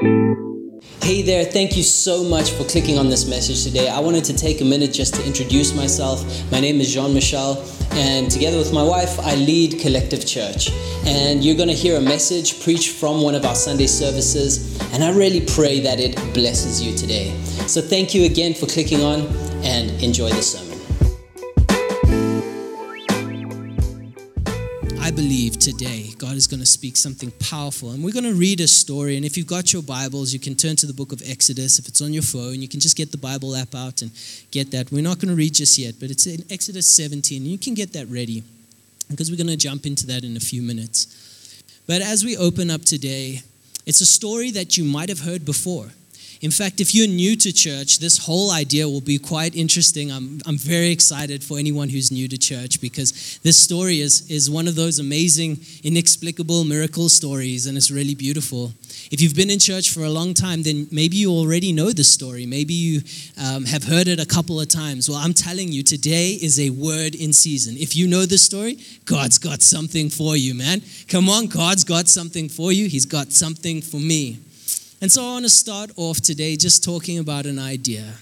Hey there, thank you so much for clicking on this message today. I wanted to take a minute just to introduce myself. My name is Jean Michel, and together with my wife, I lead Collective Church. And you're going to hear a message preached from one of our Sunday services, and I really pray that it blesses you today. So thank you again for clicking on, and enjoy the sermon. Today God is going to speak something powerful. And we're going to read a story. And if you've got your Bibles, you can turn to the book of Exodus. If it's on your phone, you can just get the Bible app out and get that. We're not going to read just yet, but it's in Exodus 17. You can get that ready because we're going to jump into that in a few minutes. But as we open up today, it's a story that you might have heard before. In fact, if you're new to church, this whole idea will be quite interesting. I'm, I'm very excited for anyone who's new to church because this story is, is one of those amazing, inexplicable miracle stories, and it's really beautiful. If you've been in church for a long time, then maybe you already know the story. Maybe you um, have heard it a couple of times. Well, I'm telling you, today is a word in season. If you know the story, God's got something for you, man. Come on, God's got something for you. He's got something for me. And so I want to start off today just talking about an idea.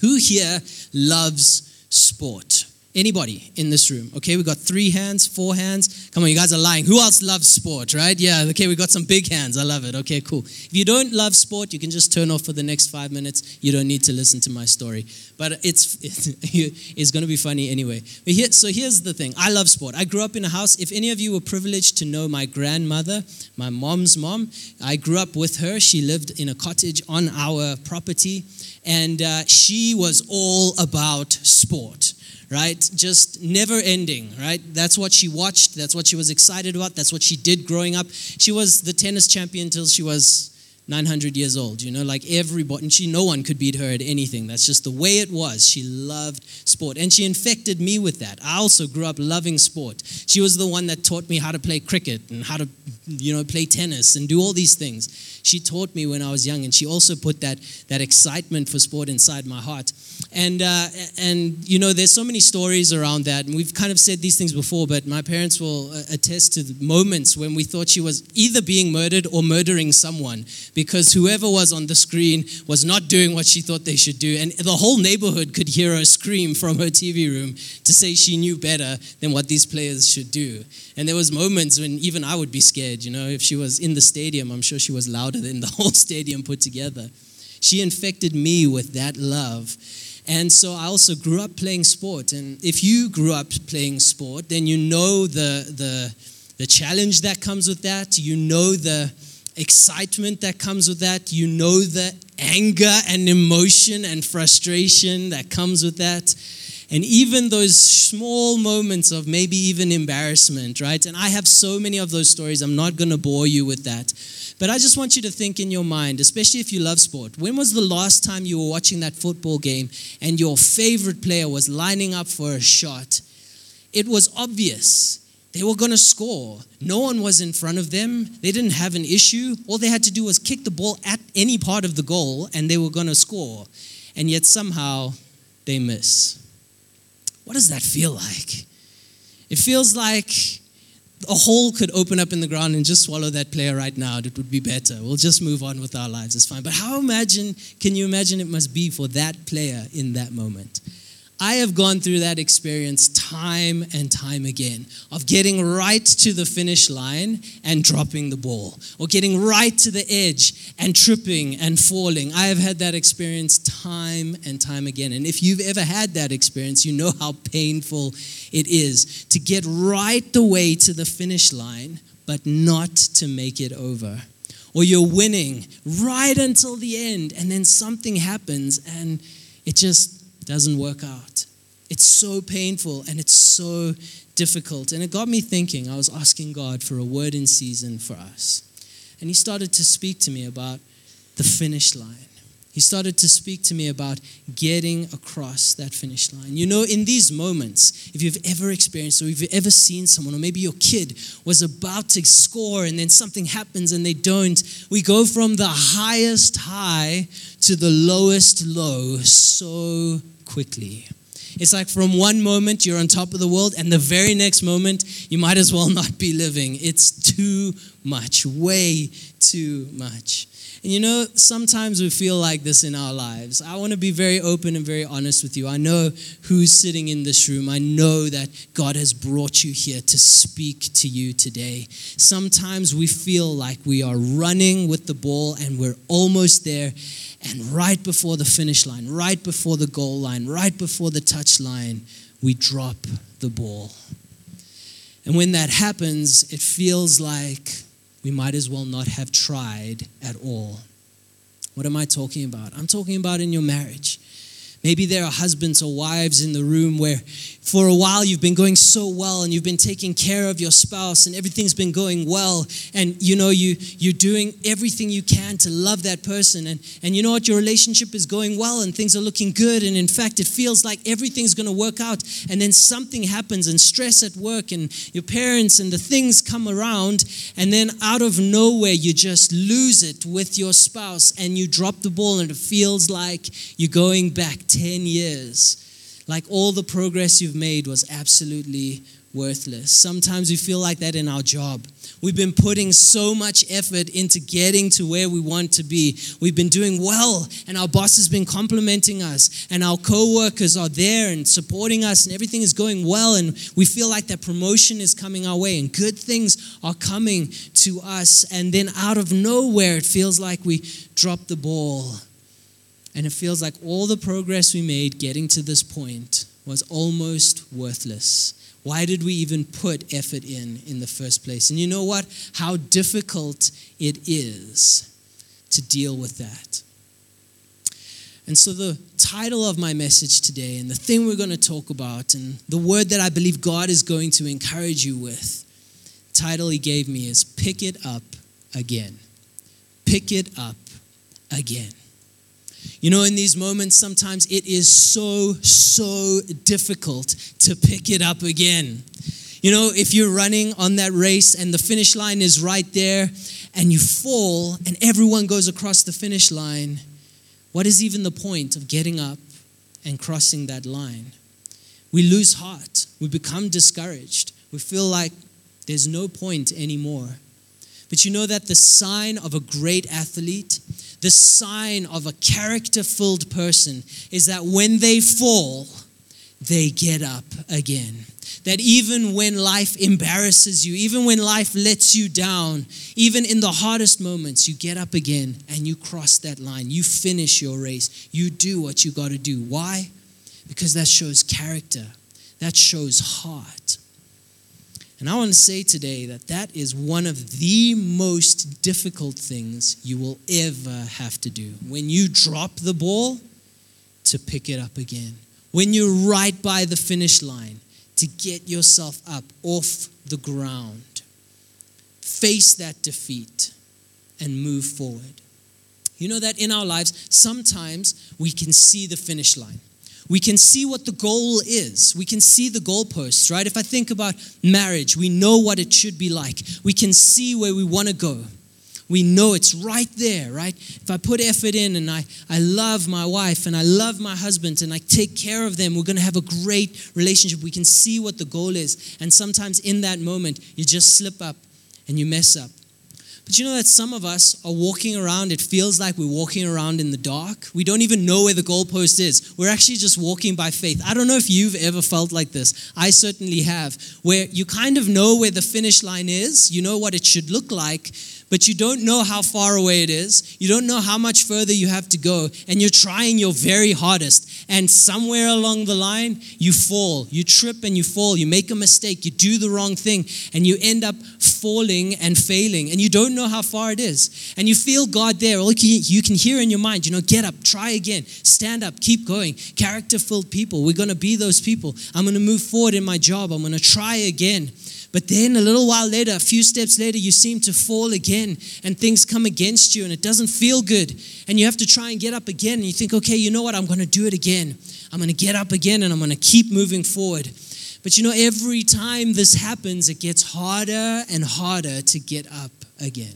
Who here loves sport? Anybody in this room? Okay, we got three hands, four hands. Come on, you guys are lying. Who else loves sport, right? Yeah, okay, we got some big hands. I love it. Okay, cool. If you don't love sport, you can just turn off for the next five minutes. You don't need to listen to my story. But it's, it's going to be funny anyway. But here, so here's the thing I love sport. I grew up in a house. If any of you were privileged to know my grandmother, my mom's mom, I grew up with her. She lived in a cottage on our property, and uh, she was all about sport right? Just never ending, right? That's what she watched. That's what she was excited about. That's what she did growing up. She was the tennis champion until she was 900 years old, you know, like everybody, and she, no one could beat her at anything. That's just the way it was. She loved sport, and she infected me with that. I also grew up loving sport. She was the one that taught me how to play cricket and how to, you know, play tennis and do all these things. She taught me when I was young, and she also put that, that excitement for sport inside my heart. And, uh, and, you know, there's so many stories around that, and we've kind of said these things before, but my parents will uh, attest to the moments when we thought she was either being murdered or murdering someone because whoever was on the screen was not doing what she thought they should do. And the whole neighborhood could hear her scream from her TV room to say she knew better than what these players should do. And there was moments when even I would be scared, you know, if she was in the stadium, I'm sure she was louder than the whole stadium put together. She infected me with that love. And so I also grew up playing sport. And if you grew up playing sport, then you know the, the, the challenge that comes with that. You know the excitement that comes with that. You know the anger and emotion and frustration that comes with that. And even those small moments of maybe even embarrassment, right? And I have so many of those stories. I'm not going to bore you with that. But I just want you to think in your mind, especially if you love sport. When was the last time you were watching that football game and your favorite player was lining up for a shot? It was obvious. They were going to score. No one was in front of them. They didn't have an issue. All they had to do was kick the ball at any part of the goal and they were going to score. And yet somehow they miss. What does that feel like? It feels like a hole could open up in the ground and just swallow that player right now. It would be better. We'll just move on with our lives. It's fine. But how imagine can you imagine it must be for that player in that moment? I have gone through that experience time and time again of getting right to the finish line and dropping the ball, or getting right to the edge and tripping and falling. I have had that experience time and time again. And if you've ever had that experience, you know how painful it is to get right the way to the finish line, but not to make it over. Or you're winning right until the end, and then something happens and it just doesn't work out. It's so painful and it's so difficult. And it got me thinking. I was asking God for a word in season for us. And He started to speak to me about the finish line. He started to speak to me about getting across that finish line. You know, in these moments, if you've ever experienced or if you've ever seen someone, or maybe your kid was about to score and then something happens and they don't, we go from the highest high to the lowest low so quickly. It's like from one moment you're on top of the world, and the very next moment you might as well not be living. It's too much, way too much. You know, sometimes we feel like this in our lives. I want to be very open and very honest with you. I know who's sitting in this room. I know that God has brought you here to speak to you today. Sometimes we feel like we are running with the ball and we're almost there. And right before the finish line, right before the goal line, right before the touch line, we drop the ball. And when that happens, it feels like we might as well not have tried at all. What am I talking about? I'm talking about in your marriage. Maybe there are husbands or wives in the room where for a while you've been going so well and you've been taking care of your spouse and everything's been going well. And you know you you're doing everything you can to love that person. And and you know what? Your relationship is going well and things are looking good. And in fact it feels like everything's going to work out. And then something happens and stress at work and your parents and the things come around. And then out of nowhere you just lose it with your spouse and you drop the ball and it feels like you're going back 10 years like all the progress you've made was absolutely worthless. Sometimes we feel like that in our job. We've been putting so much effort into getting to where we want to be. We've been doing well, and our boss has been complimenting us, and our co-workers are there and supporting us, and everything is going well, and we feel like that promotion is coming our way, and good things are coming to us, and then out of nowhere, it feels like we drop the ball and it feels like all the progress we made getting to this point was almost worthless. Why did we even put effort in in the first place? And you know what? How difficult it is to deal with that. And so, the title of my message today, and the thing we're going to talk about, and the word that I believe God is going to encourage you with, title He gave me is Pick It Up Again. Pick It Up Again. You know, in these moments, sometimes it is so, so difficult to pick it up again. You know, if you're running on that race and the finish line is right there and you fall and everyone goes across the finish line, what is even the point of getting up and crossing that line? We lose heart. We become discouraged. We feel like there's no point anymore. But you know that the sign of a great athlete the sign of a character filled person is that when they fall, they get up again. That even when life embarrasses you, even when life lets you down, even in the hardest moments, you get up again and you cross that line. You finish your race. You do what you got to do. Why? Because that shows character, that shows heart. And I want to say today that that is one of the most difficult things you will ever have to do. When you drop the ball, to pick it up again. When you're right by the finish line, to get yourself up off the ground. Face that defeat and move forward. You know that in our lives, sometimes we can see the finish line we can see what the goal is. We can see the goalposts, right? If I think about marriage, we know what it should be like. We can see where we want to go. We know it's right there, right? If I put effort in and I, I love my wife and I love my husband and I take care of them, we're going to have a great relationship. We can see what the goal is. And sometimes in that moment, you just slip up and you mess up. But you know that some of us are walking around, it feels like we're walking around in the dark. We don't even know where the goalpost is. We're actually just walking by faith. I don't know if you've ever felt like this. I certainly have, where you kind of know where the finish line is, you know what it should look like, but you don't know how far away it is. You don't know how much further you have to go, and you're trying your very hardest. And somewhere along the line, you fall. You trip and you fall. You make a mistake. You do the wrong thing, and you end up falling and failing. And you don't know how far it is. And you feel God there. All you can hear in your mind, you know, get up, try again, stand up, keep going. Character filled people. We're going to be those people. I'm going to move forward in my job. I'm going to try again. But then a little while later, a few steps later, you seem to fall again and things come against you and it doesn't feel good. And you have to try and get up again. And you think, okay, you know what? I'm going to do it again. I'm going to get up again and I'm going to keep moving forward. But you know, every time this happens, it gets harder and harder to get up again.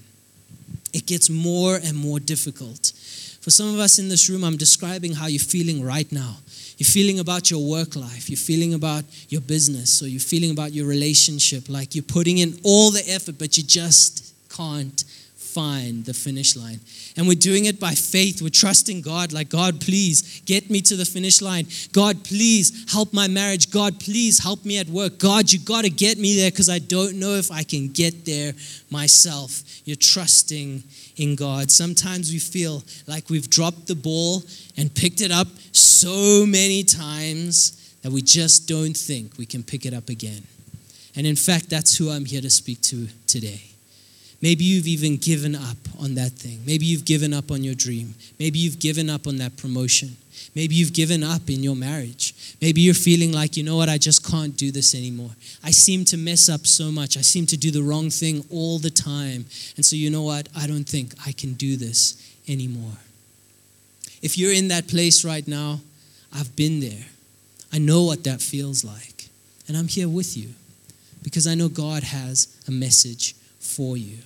It gets more and more difficult. For some of us in this room, I'm describing how you're feeling right now. You're feeling about your work life, you're feeling about your business, or you're feeling about your relationship, like you're putting in all the effort, but you just can't find the finish line. And we're doing it by faith. We're trusting God, like, God, please get me to the finish line. God, please help my marriage. God, please help me at work. God, you got to get me there because I don't know if I can get there myself. You're trusting in God. Sometimes we feel like we've dropped the ball and picked it up so many times that we just don't think we can pick it up again. And in fact, that's who I'm here to speak to today. Maybe you've even given up on that thing. Maybe you've given up on your dream. Maybe you've given up on that promotion. Maybe you've given up in your marriage. Maybe you're feeling like, you know what, I just can't do this anymore. I seem to mess up so much. I seem to do the wrong thing all the time. And so, you know what, I don't think I can do this anymore. If you're in that place right now, I've been there. I know what that feels like. And I'm here with you because I know God has a message for you.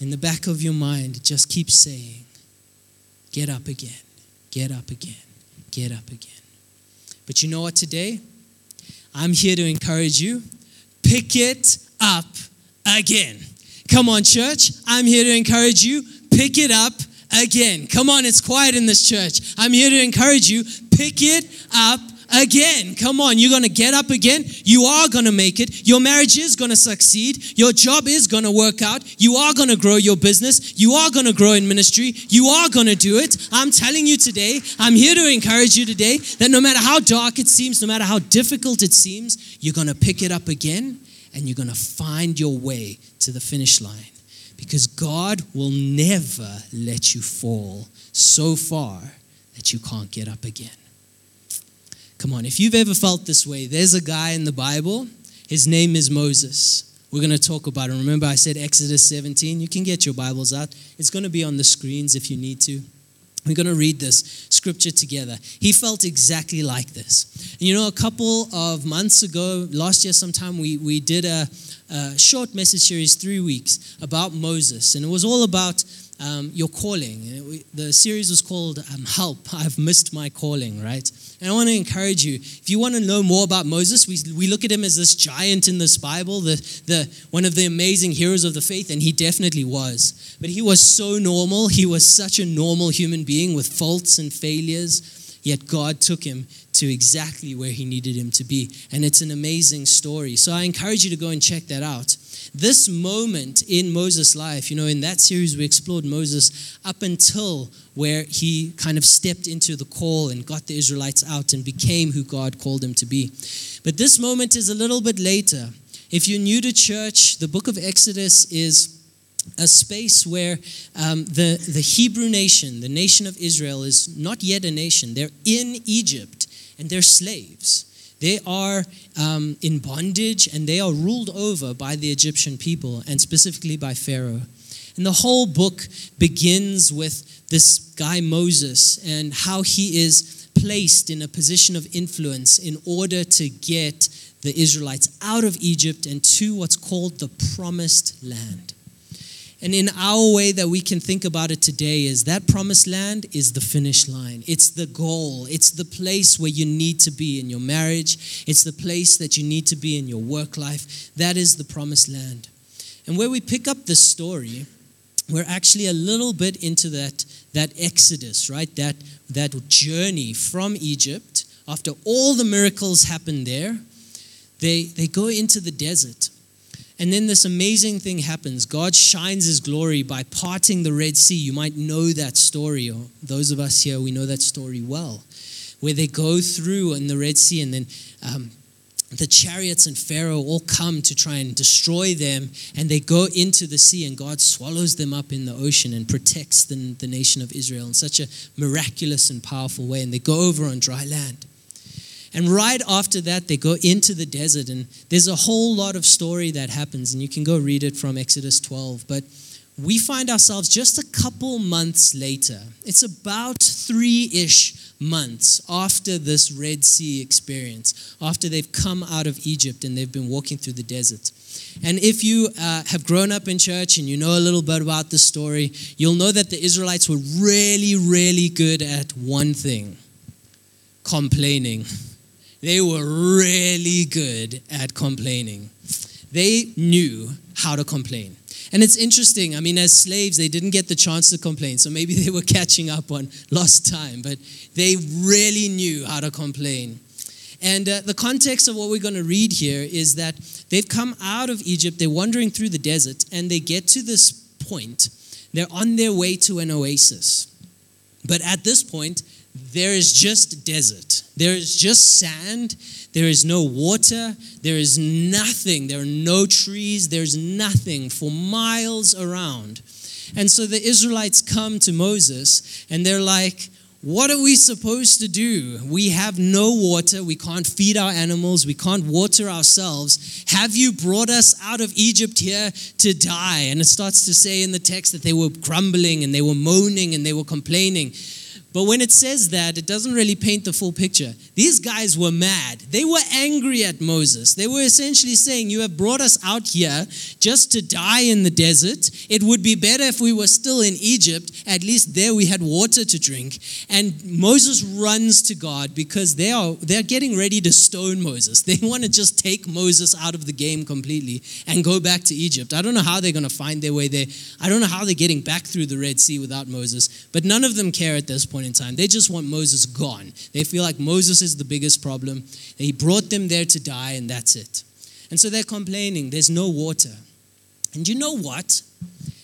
In the back of your mind, just keep saying, Get up again, get up again, get up again. But you know what, today? I'm here to encourage you. Pick it up again. Come on, church. I'm here to encourage you. Pick it up again. Come on, it's quiet in this church. I'm here to encourage you. Pick it up again. Come on, you're going to get up again. You are going to make it. Your marriage is going to succeed. Your job is going to work out. You are going to grow your business. You are going to grow in ministry. You are going to do it. I'm telling you today, I'm here to encourage you today that no matter how dark it seems, no matter how difficult it seems, you're going to pick it up again and you're going to find your way to the finish line. Because God will never let you fall so far that you can't get up again. Come on, if you've ever felt this way, there's a guy in the Bible. His name is Moses. We're going to talk about him. Remember, I said Exodus 17. You can get your Bibles out, it's going to be on the screens if you need to. We're going to read this scripture together. He felt exactly like this. You know, a couple of months ago, last year sometime, we, we did a, a short message series, three weeks, about Moses. And it was all about um, your calling. The series was called um, Help, I've Missed My Calling, right? And I want to encourage you, if you want to know more about Moses, we, we look at him as this giant in this Bible, the, the, one of the amazing heroes of the faith, and he definitely was. But he was so normal. He was such a normal human being with faults and failures, yet God took him to exactly where he needed him to be. And it's an amazing story. So I encourage you to go and check that out this moment in Moses' life, you know, in that series we explored Moses up until where he kind of stepped into the call and got the Israelites out and became who God called him to be. But this moment is a little bit later. If you're new to church, the book of Exodus is a space where um, the, the Hebrew nation, the nation of Israel, is not yet a nation. They're in Egypt and they're slaves. They are um, in bondage and they are ruled over by the Egyptian people and specifically by Pharaoh. And the whole book begins with this guy Moses and how he is placed in a position of influence in order to get the Israelites out of Egypt and to what's called the promised land. And in our way that we can think about it today is that promised land is the finish line. It's the goal. It's the place where you need to be in your marriage. It's the place that you need to be in your work life. That is the promised land. And where we pick up the story, we're actually a little bit into that, that exodus, right? That, that journey from Egypt. After all the miracles happen there, they, they go into the desert. And then this amazing thing happens. God shines his glory by parting the Red Sea. You might know that story, or those of us here, we know that story well, where they go through in the Red Sea and then um, the chariots and Pharaoh all come to try and destroy them, and they go into the sea, and God swallows them up in the ocean and protects the, the nation of Israel in such a miraculous and powerful way. And they go over on dry land. And right after that, they go into the desert, and there's a whole lot of story that happens, and you can go read it from Exodus 12. But we find ourselves just a couple months later. It's about three ish months after this Red Sea experience, after they've come out of Egypt and they've been walking through the desert. And if you uh, have grown up in church and you know a little bit about the story, you'll know that the Israelites were really, really good at one thing complaining. They were really good at complaining. They knew how to complain. And it's interesting. I mean, as slaves, they didn't get the chance to complain. So maybe they were catching up on lost time, but they really knew how to complain. And uh, the context of what we're going to read here is that they've come out of Egypt, they're wandering through the desert, and they get to this point. They're on their way to an oasis. But at this point, there is just desert. There is just sand. There is no water. There is nothing. There are no trees. There's nothing for miles around. And so the Israelites come to Moses and they're like, what are we supposed to do? We have no water. We can't feed our animals. We can't water ourselves. Have you brought us out of Egypt here to die? And it starts to say in the text that they were grumbling and they were moaning and they were complaining. But when it says that, it doesn't really paint the full picture. These guys were mad. They were angry at Moses. They were essentially saying, You have brought us out here just to die in the desert. It would be better if we were still in Egypt. At least there we had water to drink. And Moses runs to God because they are they're getting ready to stone Moses. They want to just take Moses out of the game completely and go back to Egypt. I don't know how they're going to find their way there. I don't know how they're getting back through the Red Sea without Moses. But none of them care at this point point in time. They just want Moses gone. They feel like Moses is the biggest problem. He brought them there to die, and that's it. And so they're complaining there's no water. And you know what?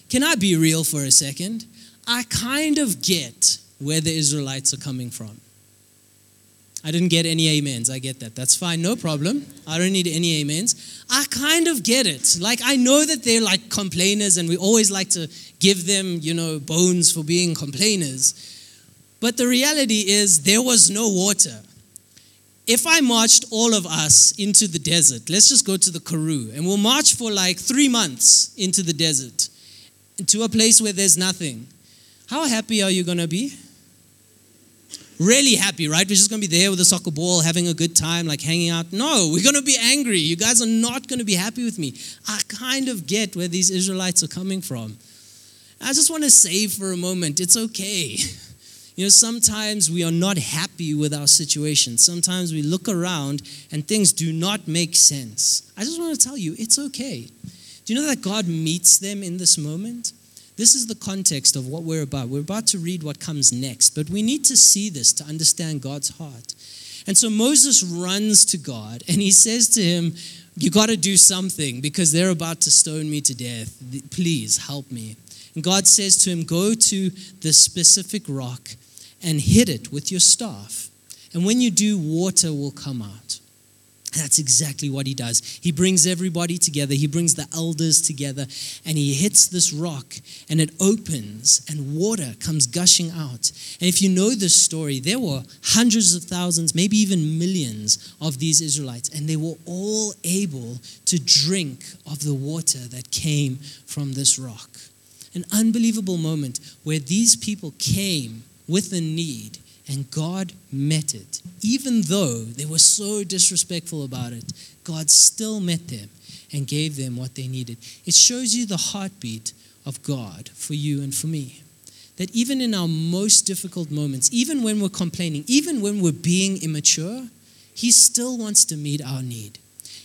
Can I be real for a second? I kind of get where the Israelites are coming from. I didn't get any amens. I get that. That's fine. No problem. I don't need any amens. I kind of get it. Like, I know that they're like complainers, and we always like to give them, you know, bones for being complainers. But the reality is, there was no water. If I marched all of us into the desert, let's just go to the Karoo, and we'll march for like three months into the desert, to a place where there's nothing. How happy are you going to be? Really happy, right? We're just going to be there with a soccer ball, having a good time, like hanging out. No, we're going to be angry. You guys are not going to be happy with me. I kind of get where these Israelites are coming from. I just want to say for a moment, it's okay. You know, sometimes we are not happy with our situation. Sometimes we look around and things do not make sense. I just want to tell you, it's okay. Do you know that God meets them in this moment? This is the context of what we're about. We're about to read what comes next, but we need to see this to understand God's heart. And so Moses runs to God and he says to him, You got to do something because they're about to stone me to death. Please help me. And God says to him, Go to the specific rock and hit it with your staff. And when you do, water will come out. That's exactly what he does. He brings everybody together, he brings the elders together, and he hits this rock, and it opens, and water comes gushing out. And if you know this story, there were hundreds of thousands, maybe even millions of these Israelites, and they were all able to drink of the water that came from this rock. An unbelievable moment where these people came with a need, and God met it. Even though they were so disrespectful about it, God still met them and gave them what they needed. It shows you the heartbeat of God for you and for me. That even in our most difficult moments, even when we're complaining, even when we're being immature, He still wants to meet our need.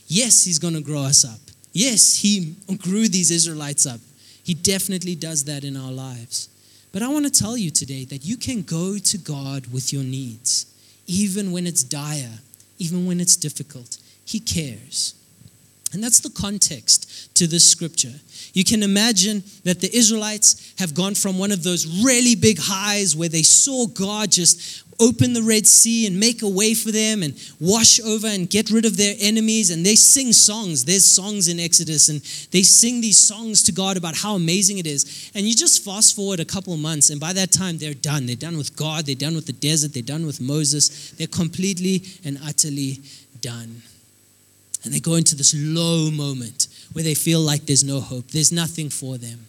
Yes, He's going to grow us up. Yes, He grew these Israelites up. He definitely does that in our lives. But I want to tell you today that you can go to God with your needs, even when it's dire, even when it's difficult. He cares. And that's the context to this scripture. You can imagine that the Israelites have gone from one of those really big highs where they saw God just open the Red Sea and make a way for them and wash over and get rid of their enemies. And they sing songs. There's songs in Exodus, and they sing these songs to God about how amazing it is. And you just fast forward a couple months, and by that time, they're done. They're done with God, they're done with the desert, they're done with Moses. They're completely and utterly done. And they go into this low moment where they feel like there's no hope, there's nothing for them.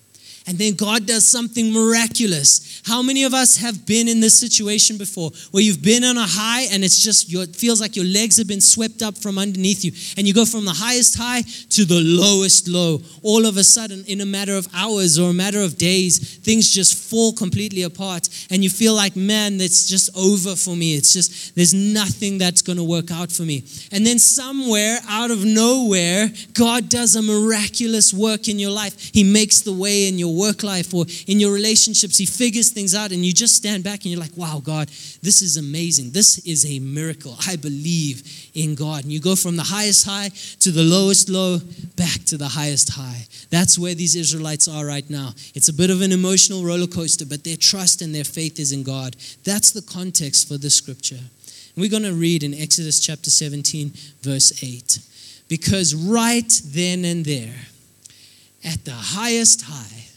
And then God does something miraculous. How many of us have been in this situation before where you've been on a high and it's just your, it feels like your legs have been swept up from underneath you and you go from the highest high to the lowest low. All of a sudden, in a matter of hours or a matter of days, things just fall completely apart and you feel like, man, that's just over for me. It's just, there's nothing that's going to work out for me. And then somewhere out of nowhere, God does a miraculous work in your life. He makes the way in your work life or in your relationships. He figures things out, and you just stand back and you're like, wow, God, this is amazing. This is a miracle. I believe in God. And you go from the highest high to the lowest low, back to the highest high. That's where these Israelites are right now. It's a bit of an emotional roller coaster, but their trust and their faith is in God. That's the context for the scripture. We're going to read in Exodus chapter 17, verse 8. Because right then and there, at the highest high,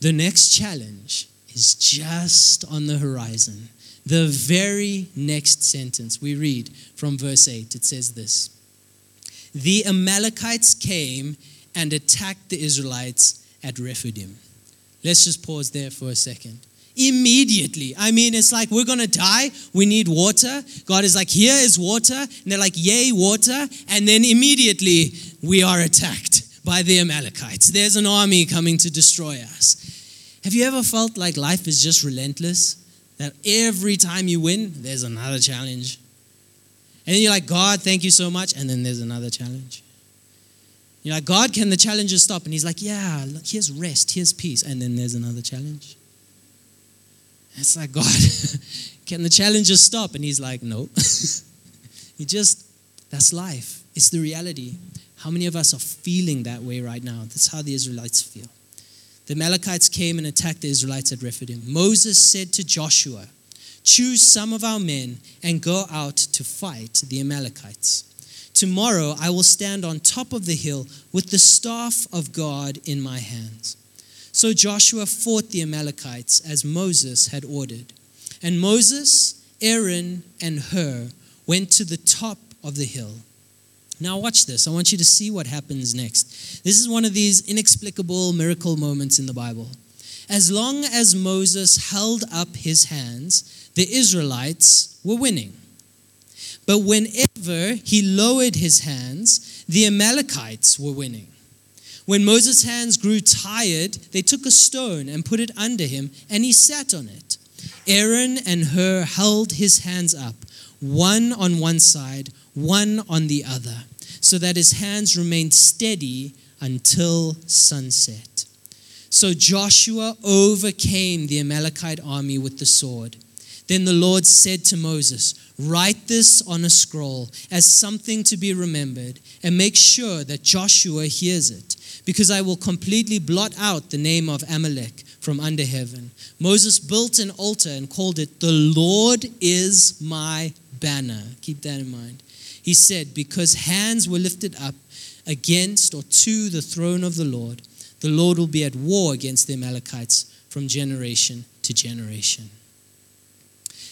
the next challenge is just on the horizon. The very next sentence we read from verse 8 it says this The Amalekites came and attacked the Israelites at Rephidim. Let's just pause there for a second. Immediately. I mean, it's like we're going to die. We need water. God is like, here is water. And they're like, yay, water. And then immediately we are attacked by the Amalekites. There's an army coming to destroy us. Have you ever felt like life is just relentless? That every time you win, there's another challenge. And then you're like, God, thank you so much. And then there's another challenge. You're like, God, can the challenges stop? And He's like, Yeah, look, here's rest, here's peace. And then there's another challenge. It's like, God, can the challenges stop? And He's like, No. he just, that's life. It's the reality. How many of us are feeling that way right now? That's how the Israelites feel. The Amalekites came and attacked the Israelites at Rephidim. Moses said to Joshua, Choose some of our men and go out to fight the Amalekites. Tomorrow I will stand on top of the hill with the staff of God in my hands. So Joshua fought the Amalekites as Moses had ordered. And Moses, Aaron, and Hur went to the top of the hill. Now, watch this. I want you to see what happens next. This is one of these inexplicable miracle moments in the Bible. As long as Moses held up his hands, the Israelites were winning. But whenever he lowered his hands, the Amalekites were winning. When Moses' hands grew tired, they took a stone and put it under him, and he sat on it. Aaron and Hur held his hands up, one on one side, one on the other, so that his hands remained steady until sunset. So Joshua overcame the Amalekite army with the sword. Then the Lord said to Moses, Write this on a scroll as something to be remembered, and make sure that Joshua hears it, because I will completely blot out the name of Amalek from under heaven. Moses built an altar and called it, The Lord is my banner. Keep that in mind. He said, Because hands were lifted up against or to the throne of the Lord, the Lord will be at war against the Amalekites from generation to generation.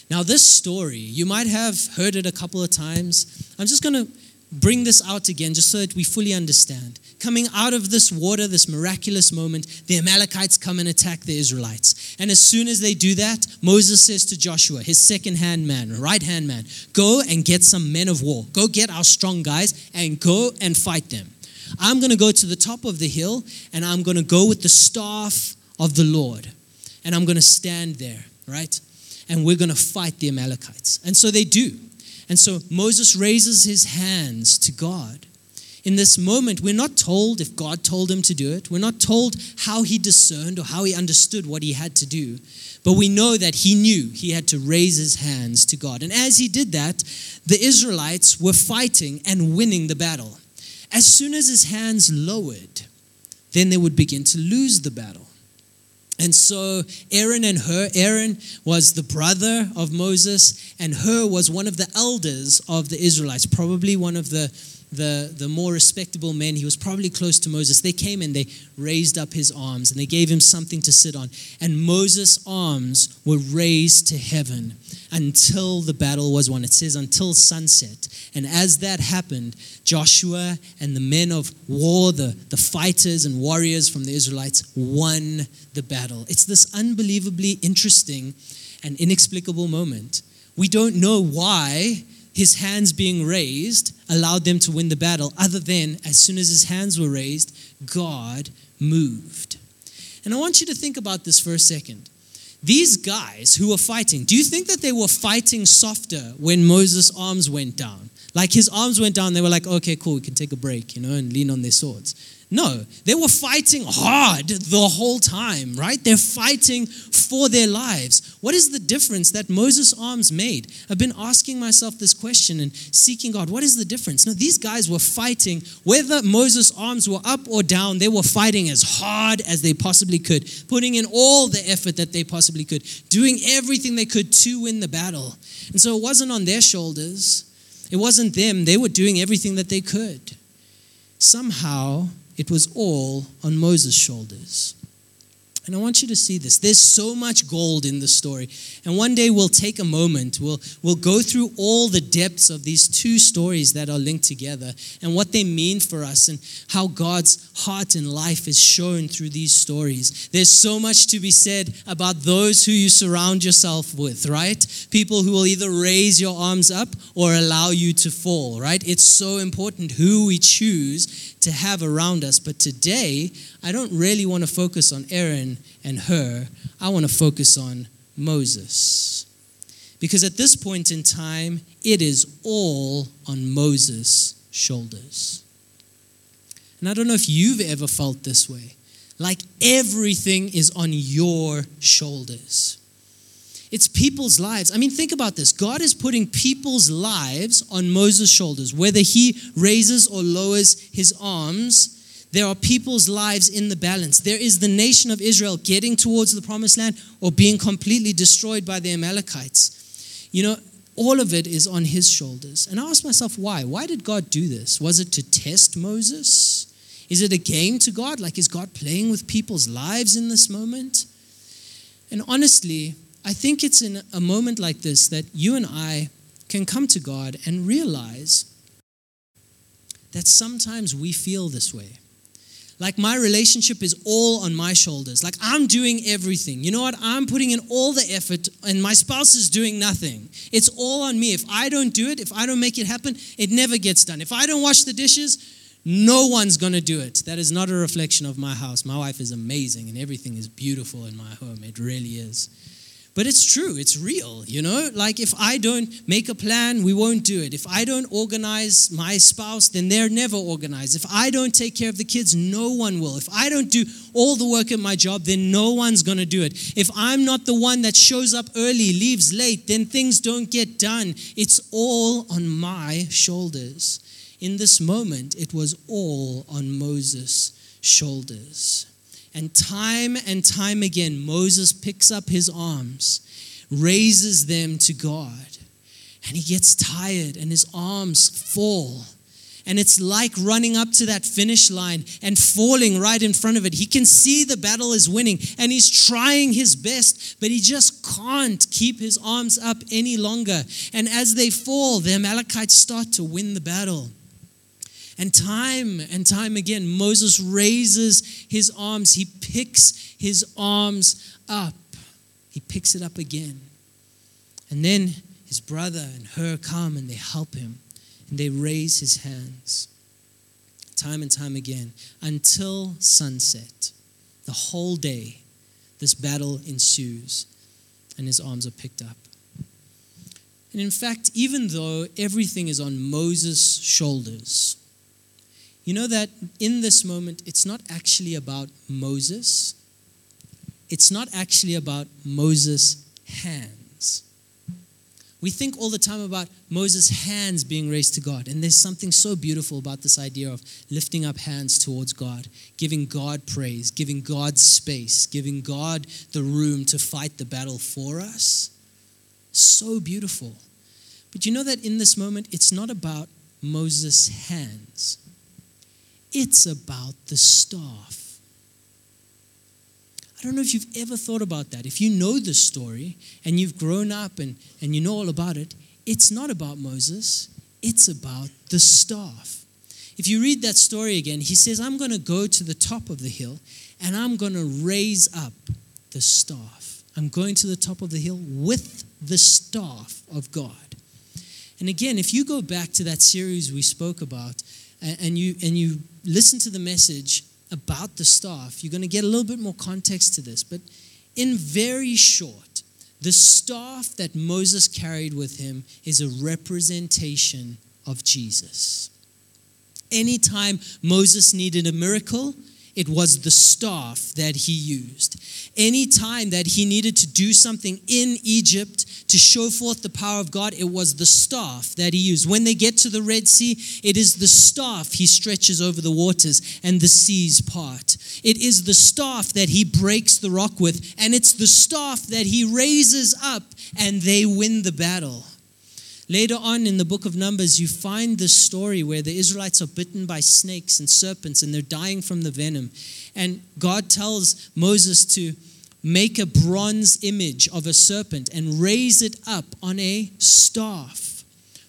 Now, this story, you might have heard it a couple of times. I'm just going to bring this out again just so that we fully understand. Coming out of this water, this miraculous moment, the Amalekites come and attack the Israelites. And as soon as they do that, Moses says to Joshua, his second hand man, right hand man, go and get some men of war. Go get our strong guys and go and fight them. I'm going to go to the top of the hill and I'm going to go with the staff of the Lord. And I'm going to stand there, right? And we're going to fight the Amalekites. And so they do. And so Moses raises his hands to God. In this moment, we're not told if God told him to do it. We're not told how he discerned or how he understood what he had to do. But we know that he knew he had to raise his hands to God. And as he did that, the Israelites were fighting and winning the battle. As soon as his hands lowered, then they would begin to lose the battle. And so Aaron and Hur, Aaron was the brother of Moses, and Hur was one of the elders of the Israelites, probably one of the, the, the more respectable men, he was probably close to Moses. They came and they raised up his arms and they gave him something to sit on. And Moses' arms were raised to heaven until the battle was won. It says until sunset. And as that happened, Joshua and the men of war, the, the fighters and warriors from the Israelites, won the battle. It's this unbelievably interesting and inexplicable moment. We don't know why his hands being raised allowed them to win the battle, other than as soon as his hands were raised, God moved. And I want you to think about this for a second. These guys who were fighting, do you think that they were fighting softer when Moses' arms went down? Like his arms went down, they were like, okay, cool, we can take a break, you know, and lean on their swords. No, they were fighting hard the whole time, right? They're fighting for their lives. What is the difference that Moses' arms made? I've been asking myself this question and seeking God. What is the difference? No, these guys were fighting, whether Moses' arms were up or down, they were fighting as hard as they possibly could, putting in all the effort that they possibly could, doing everything they could to win the battle. And so it wasn't on their shoulders, it wasn't them. They were doing everything that they could. Somehow, it was all on Moses' shoulders. And I want you to see this. There's so much gold in the story. And one day we'll take a moment, we'll, we'll go through all the depths of these two stories that are linked together and what they mean for us and how God's heart and life is shown through these stories. There's so much to be said about those who you surround yourself with, right? People who will either raise your arms up or allow you to fall, right? It's so important who we choose to have around us. But today, I don't really want to focus on Aaron and Hur, I want to focus on Moses. Because at this point in time, it is all on Moses' shoulders. And I don't know if you've ever felt this way. Like everything is on your shoulders. It's people's lives. I mean, think about this. God is putting people's lives on Moses' shoulders. Whether he raises or lowers his arms, there are people's lives in the balance. There is the nation of Israel getting towards the promised land or being completely destroyed by the Amalekites. You know, all of it is on his shoulders. And I ask myself, why? Why did God do this? Was it to test Moses? Is it a game to God? Like, is God playing with people's lives in this moment? And honestly, I think it's in a moment like this that you and I can come to God and realize that sometimes we feel this way. Like my relationship is all on my shoulders. Like I'm doing everything. You know what? I'm putting in all the effort and my spouse is doing nothing. It's all on me. If I don't do it, if I don't make it happen, it never gets done. If I don't wash the dishes, no one's going to do it. That is not a reflection of my house. My wife is amazing and everything is beautiful in my home. It really is. But it's true, it's real, you know? Like if I don't make a plan, we won't do it. If I don't organize my spouse, then they're never organized. If I don't take care of the kids, no one will. If I don't do all the work at my job, then no one's going to do it. If I'm not the one that shows up early, leaves late, then things don't get done. It's all on my shoulders. In this moment, it was all on Moses' shoulders. And time and time again, Moses picks up his arms, raises them to God, and he gets tired and his arms fall. And it's like running up to that finish line and falling right in front of it. He can see the battle is winning and he's trying his best, but he just can't keep his arms up any longer. And as they fall, the Amalekites start to win the battle. And time and time again, Moses raises his arms. He picks his arms up. He picks it up again. And then his brother and Hur come and they help him and they raise his hands. Time and time again until sunset. The whole day, this battle ensues and his arms are picked up. And in fact, even though everything is on Moses' shoulders, you know that in this moment, it's not actually about Moses, it's not actually about Moses' hands. We think all the time about Moses' hands being raised to God, and there's something so beautiful about this idea of lifting up hands towards God, giving God praise, giving God space, giving God the room to fight the battle for us. So beautiful. But you know that in this moment, it's not about Moses' hands, it's about the staff. I don't know if you've ever thought about that. If you know the story and you've grown up and, and you know all about it, it's not about Moses, it's about the staff. If you read that story again, he says, I'm going to go to the top of the hill and I'm going to raise up the staff. I'm going to the top of the hill with the staff of God. And again, if you go back to that series we spoke about and you, and you listen to the message about the staff, you're going to get a little bit more context to this. But in very short, the staff that Moses carried with him is a representation of Jesus. Anytime Moses needed a miracle, it was the staff that he used. Any time that he needed to do something in Egypt to show forth the power of God, it was the staff that he used. When they get to the Red Sea, it is the staff he stretches over the waters and the seas part. It is the staff that he breaks the rock with, and it's the staff that he raises up and they win the battle. Later on in the book of Numbers, you find this story where the Israelites are bitten by snakes and serpents and they're dying from the venom. And God tells Moses to make a bronze image of a serpent and raise it up on a staff.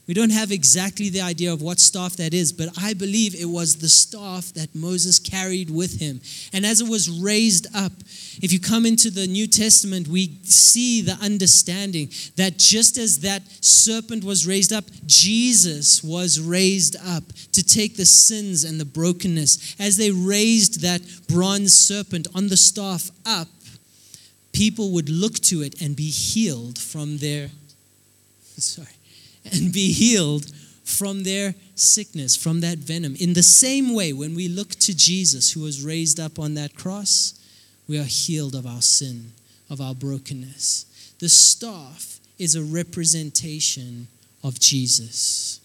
We don't have exactly the idea of what staff that is, but I believe it was the staff that Moses carried with him. And as it was raised up, if you come into the New Testament, we see the understanding that just as that serpent was raised up, Jesus was raised up to take the sins and the brokenness. As they raised that bronze serpent on the staff up, people would look to it and be healed from their sorry and be healed from their sickness, from that venom. In the same way, when we look to Jesus, who was raised up on that cross, we are healed of our sin, of our brokenness. The staff is a representation of Jesus.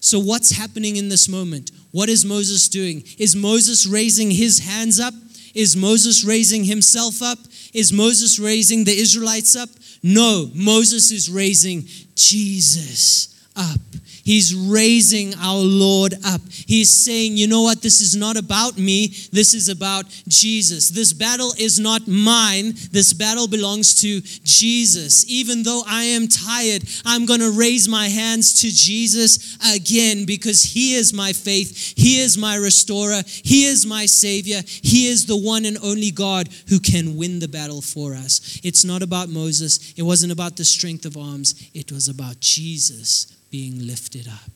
So, what's happening in this moment? What is Moses doing? Is Moses raising his hands up? Is Moses raising himself up? Is Moses raising the Israelites up? No, Moses is raising Jesus up. He's raising our Lord up. He's saying, you know what? This is not about me. This is about Jesus. This battle is not mine. This battle belongs to Jesus. Even though I am tired, I'm going to raise my hands to Jesus again because He is my faith. He is my restorer. He is my Savior. He is the one and only God who can win the battle for us. It's not about Moses. It wasn't about the strength of arms. It was about Jesus being lifted up.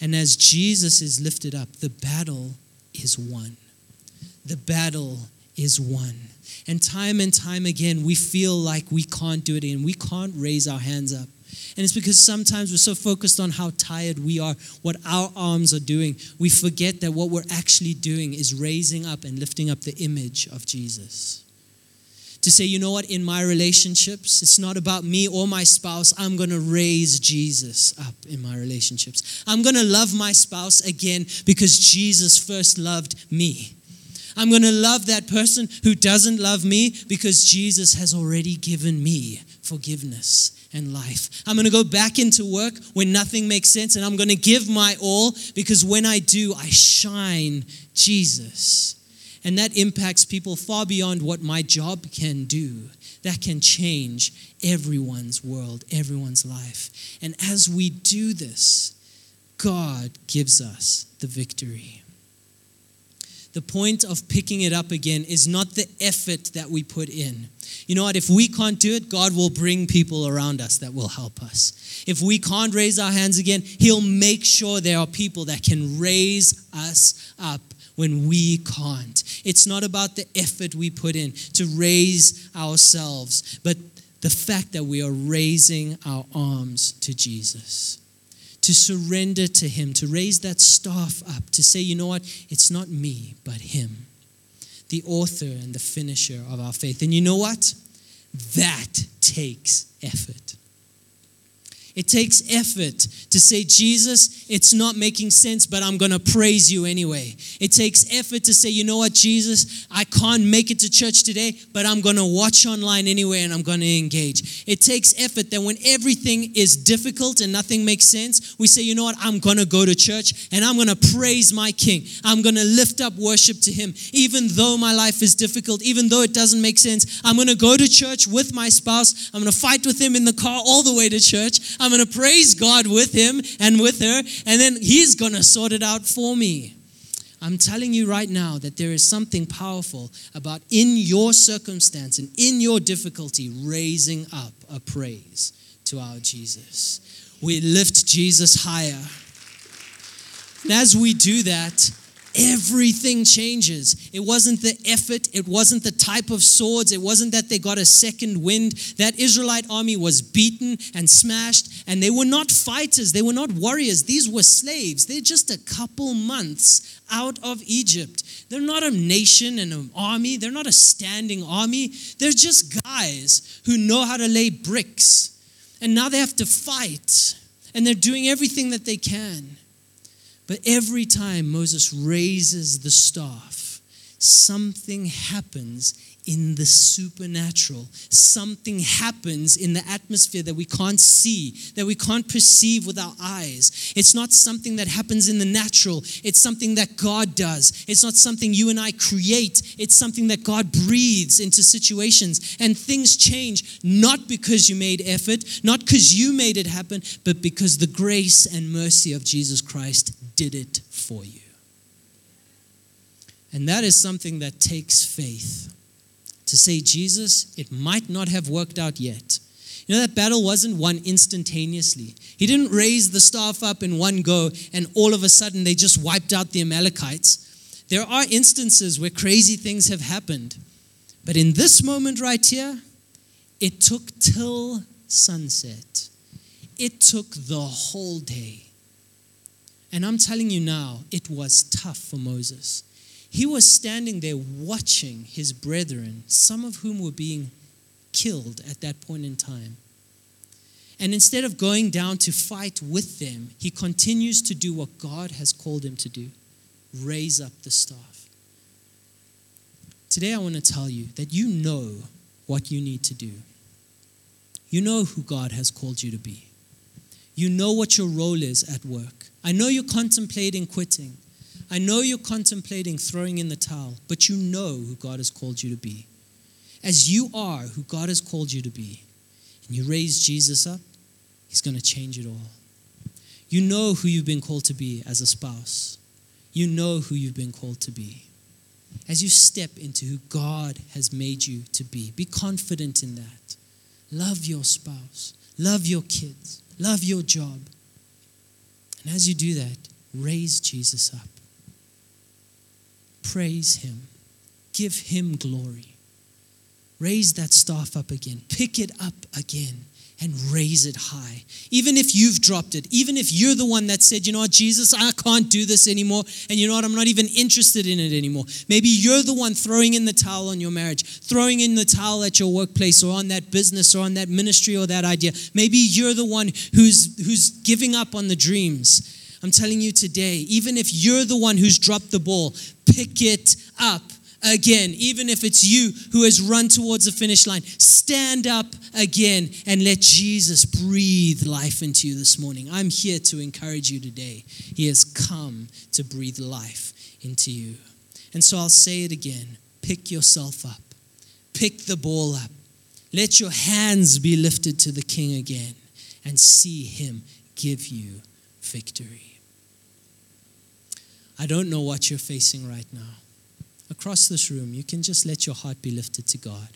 And as Jesus is lifted up, the battle is won. The battle is won. And time and time again, we feel like we can't do it and we can't raise our hands up. And it's because sometimes we're so focused on how tired we are, what our arms are doing, we forget that what we're actually doing is raising up and lifting up the image of Jesus to say, you know what, in my relationships, it's not about me or my spouse. I'm going to raise Jesus up in my relationships. I'm going to love my spouse again because Jesus first loved me. I'm going to love that person who doesn't love me because Jesus has already given me forgiveness and life. I'm going to go back into work when nothing makes sense and I'm going to give my all because when I do, I shine Jesus. And that impacts people far beyond what my job can do. That can change everyone's world, everyone's life. And as we do this, God gives us the victory. The point of picking it up again is not the effort that we put in. You know what? If we can't do it, God will bring people around us that will help us. If we can't raise our hands again, He'll make sure there are people that can raise us up when we can't. It's not about the effort we put in to raise ourselves, but the fact that we are raising our arms to Jesus. To surrender to Him, to raise that staff up, to say, you know what, it's not me, but Him, the author and the finisher of our faith. And you know what? That takes effort. It takes effort to say, Jesus, it's not making sense, but I'm going to praise you anyway. It takes effort to say, you know what, Jesus, I can't make it to church today, but I'm going to watch online anyway and I'm going to engage. It takes effort that when everything is difficult and nothing makes sense, we say, you know what, I'm going to go to church and I'm going to praise my King. I'm going to lift up worship to Him. Even though my life is difficult, even though it doesn't make sense, I'm going to go to church with my spouse. I'm going to fight with him in the car all the way to church. I'm going to praise God with him and with her, and then He's going to sort it out for me. I'm telling you right now that there is something powerful about in your circumstance and in your difficulty raising up a praise to our Jesus. We lift Jesus higher. And as we do that, everything changes. It wasn't the effort, it wasn't the type of swords, it wasn't that they got a second wind. That Israelite army was beaten and smashed, and they were not fighters, they were not warriors, these were slaves. They're just a couple months out of Egypt. They're not a nation and an army, they're not a standing army. They're just guys who know how to lay bricks. And now they have to fight, and they're doing everything that they can. But every time Moses raises the staff, something happens in the supernatural. Something happens in the atmosphere that we can't see, that we can't perceive with our eyes. It's not something that happens in the natural, it's something that God does. It's not something you and I create, it's something that God breathes into situations. And things change not because you made effort, not because you made it happen, but because the grace and mercy of Jesus Christ did it for you. And that is something that takes faith. To say, Jesus, it might not have worked out yet. You know, that battle wasn't won instantaneously. He didn't raise the staff up in one go and all of a sudden they just wiped out the Amalekites. There are instances where crazy things have happened. But in this moment right here, it took till sunset. It took the whole day. And I'm telling you now, it was tough for Moses. He was standing there watching his brethren, some of whom were being killed at that point in time. And instead of going down to fight with them, he continues to do what God has called him to do raise up the staff. Today, I want to tell you that you know what you need to do. You know who God has called you to be. You know what your role is at work. I know you're contemplating quitting. I know you're contemplating throwing in the towel, but you know who God has called you to be. As you are who God has called you to be, and you raise Jesus up, He's going to change it all. You know who you've been called to be as a spouse. You know who you've been called to be. As you step into who God has made you to be, be confident in that. Love your spouse, love your kids, love your job. And as you do that, raise Jesus up. Praise him. Give him glory. Raise that staff up again. Pick it up again and raise it high. Even if you've dropped it, even if you're the one that said, you know what, Jesus, I can't do this anymore, and you know what, I'm not even interested in it anymore. Maybe you're the one throwing in the towel on your marriage, throwing in the towel at your workplace or on that business or on that ministry or that idea. Maybe you're the one who's, who's giving up on the dreams. I'm telling you today, even if you're the one who's dropped the ball, pick it up again, even if it's you who has run towards the finish line. Stand up again and let Jesus breathe life into you this morning. I'm here to encourage you today. He has come to breathe life into you. And so I'll say it again pick yourself up, pick the ball up. Let your hands be lifted to the King again and see Him give you victory. I don't know what you're facing right now across this room, you can just let your heart be lifted to God.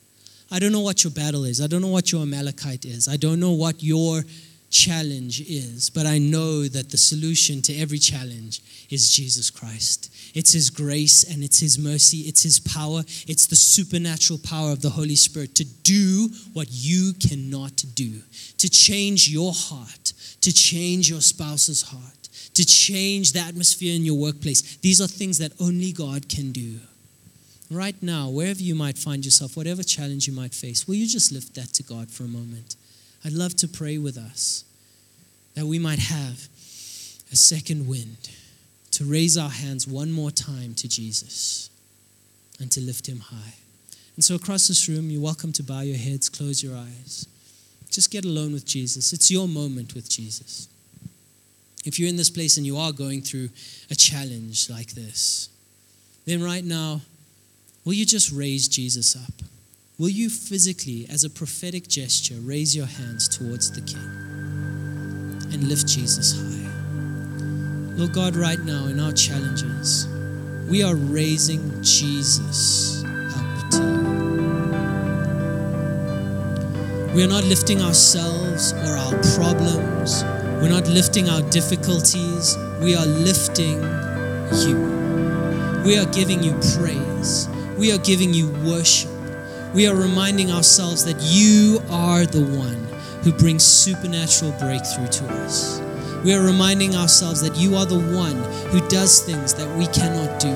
I don't know what your battle is. I don't know what your Amalekite is. I don't know what your challenge is, but I know that the solution to every challenge is Jesus Christ. It's His grace and it's His mercy, it's His power, it's the supernatural power of the Holy Spirit to do what you cannot do, to change your heart, to change your spouse's heart, to change the atmosphere in your workplace. These are things that only God can do right now, wherever you might find yourself, whatever challenge you might face, will you just lift that to God for a moment? I'd love to pray with us. that we might have a second wind to raise our hands one more time to Jesus and to lift him high. And so, across this room, you're welcome to bow your heads, close your eyes. Just get alone with Jesus. It's your moment with Jesus. If you're in this place and you are going through a challenge like this, then right now, will you just raise Jesus up? Will you physically, as a prophetic gesture, raise your hands towards the King and lift Jesus high? Lord God, right now in our challenges, we are raising Jesus up to you. We are not lifting ourselves or our problems. We're not lifting our difficulties. We are lifting you. We are giving you praise. We are giving you worship. We are reminding ourselves that you are the one who brings supernatural breakthrough to us. We are reminding ourselves that you are the one who does things that we cannot do,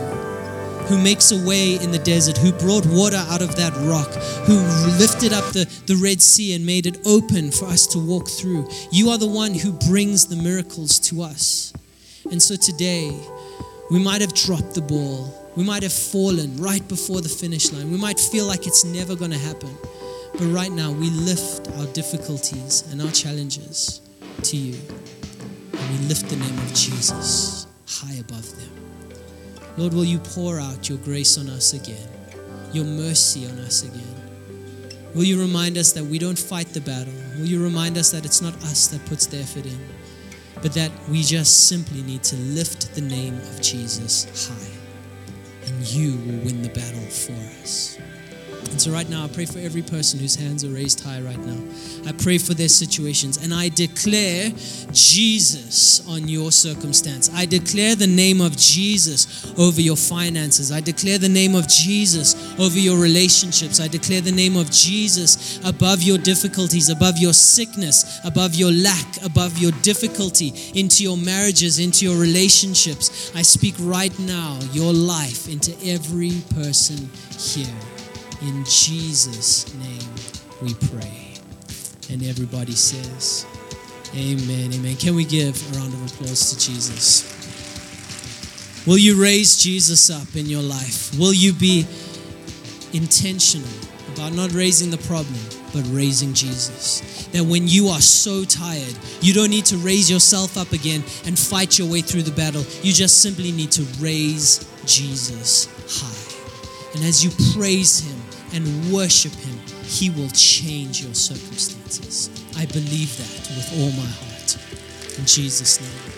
who makes a way in the desert, who brought water out of that rock, who lifted up the, the Red Sea and made it open for us to walk through. You are the one who brings the miracles to us. And so today, we might have dropped the ball. We might have fallen right before the finish line. We might feel like it's never going to happen. But right now, we lift our difficulties and our challenges to you. And we lift the name of Jesus high above them. Lord, will you pour out your grace on us again, your mercy on us again? Will you remind us that we don't fight the battle? Will you remind us that it's not us that puts the effort in, but that we just simply need to lift the name of Jesus high, and you will win the battle for us. And so, right now, I pray for every person whose hands are raised high right now. I pray for their situations and I declare Jesus on your circumstance. I declare the name of Jesus over your finances. I declare the name of Jesus over your relationships. I declare the name of Jesus above your difficulties, above your sickness, above your lack, above your difficulty, into your marriages, into your relationships. I speak right now your life into every person here. In Jesus' name we pray. And everybody says, Amen, amen. Can we give a round of applause to Jesus? Will you raise Jesus up in your life? Will you be intentional about not raising the problem, but raising Jesus? That when you are so tired, you don't need to raise yourself up again and fight your way through the battle. You just simply need to raise Jesus high. And as you praise Him, and worship Him, He will change your circumstances. I believe that with all my heart. In Jesus' name.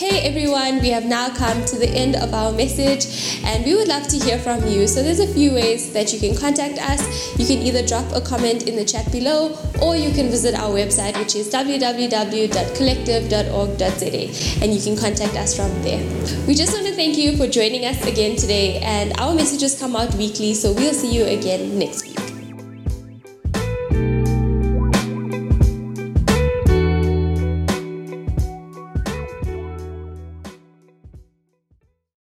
Hey everyone, we have now come to the end of our message and we would love to hear from you. So there's a few ways that you can contact us. You can either drop a comment in the chat below or you can visit our website which is www.collective.org.za and you can contact us from there. We just want to thank you for joining us again today and our messages come out weekly so we'll see you again next week.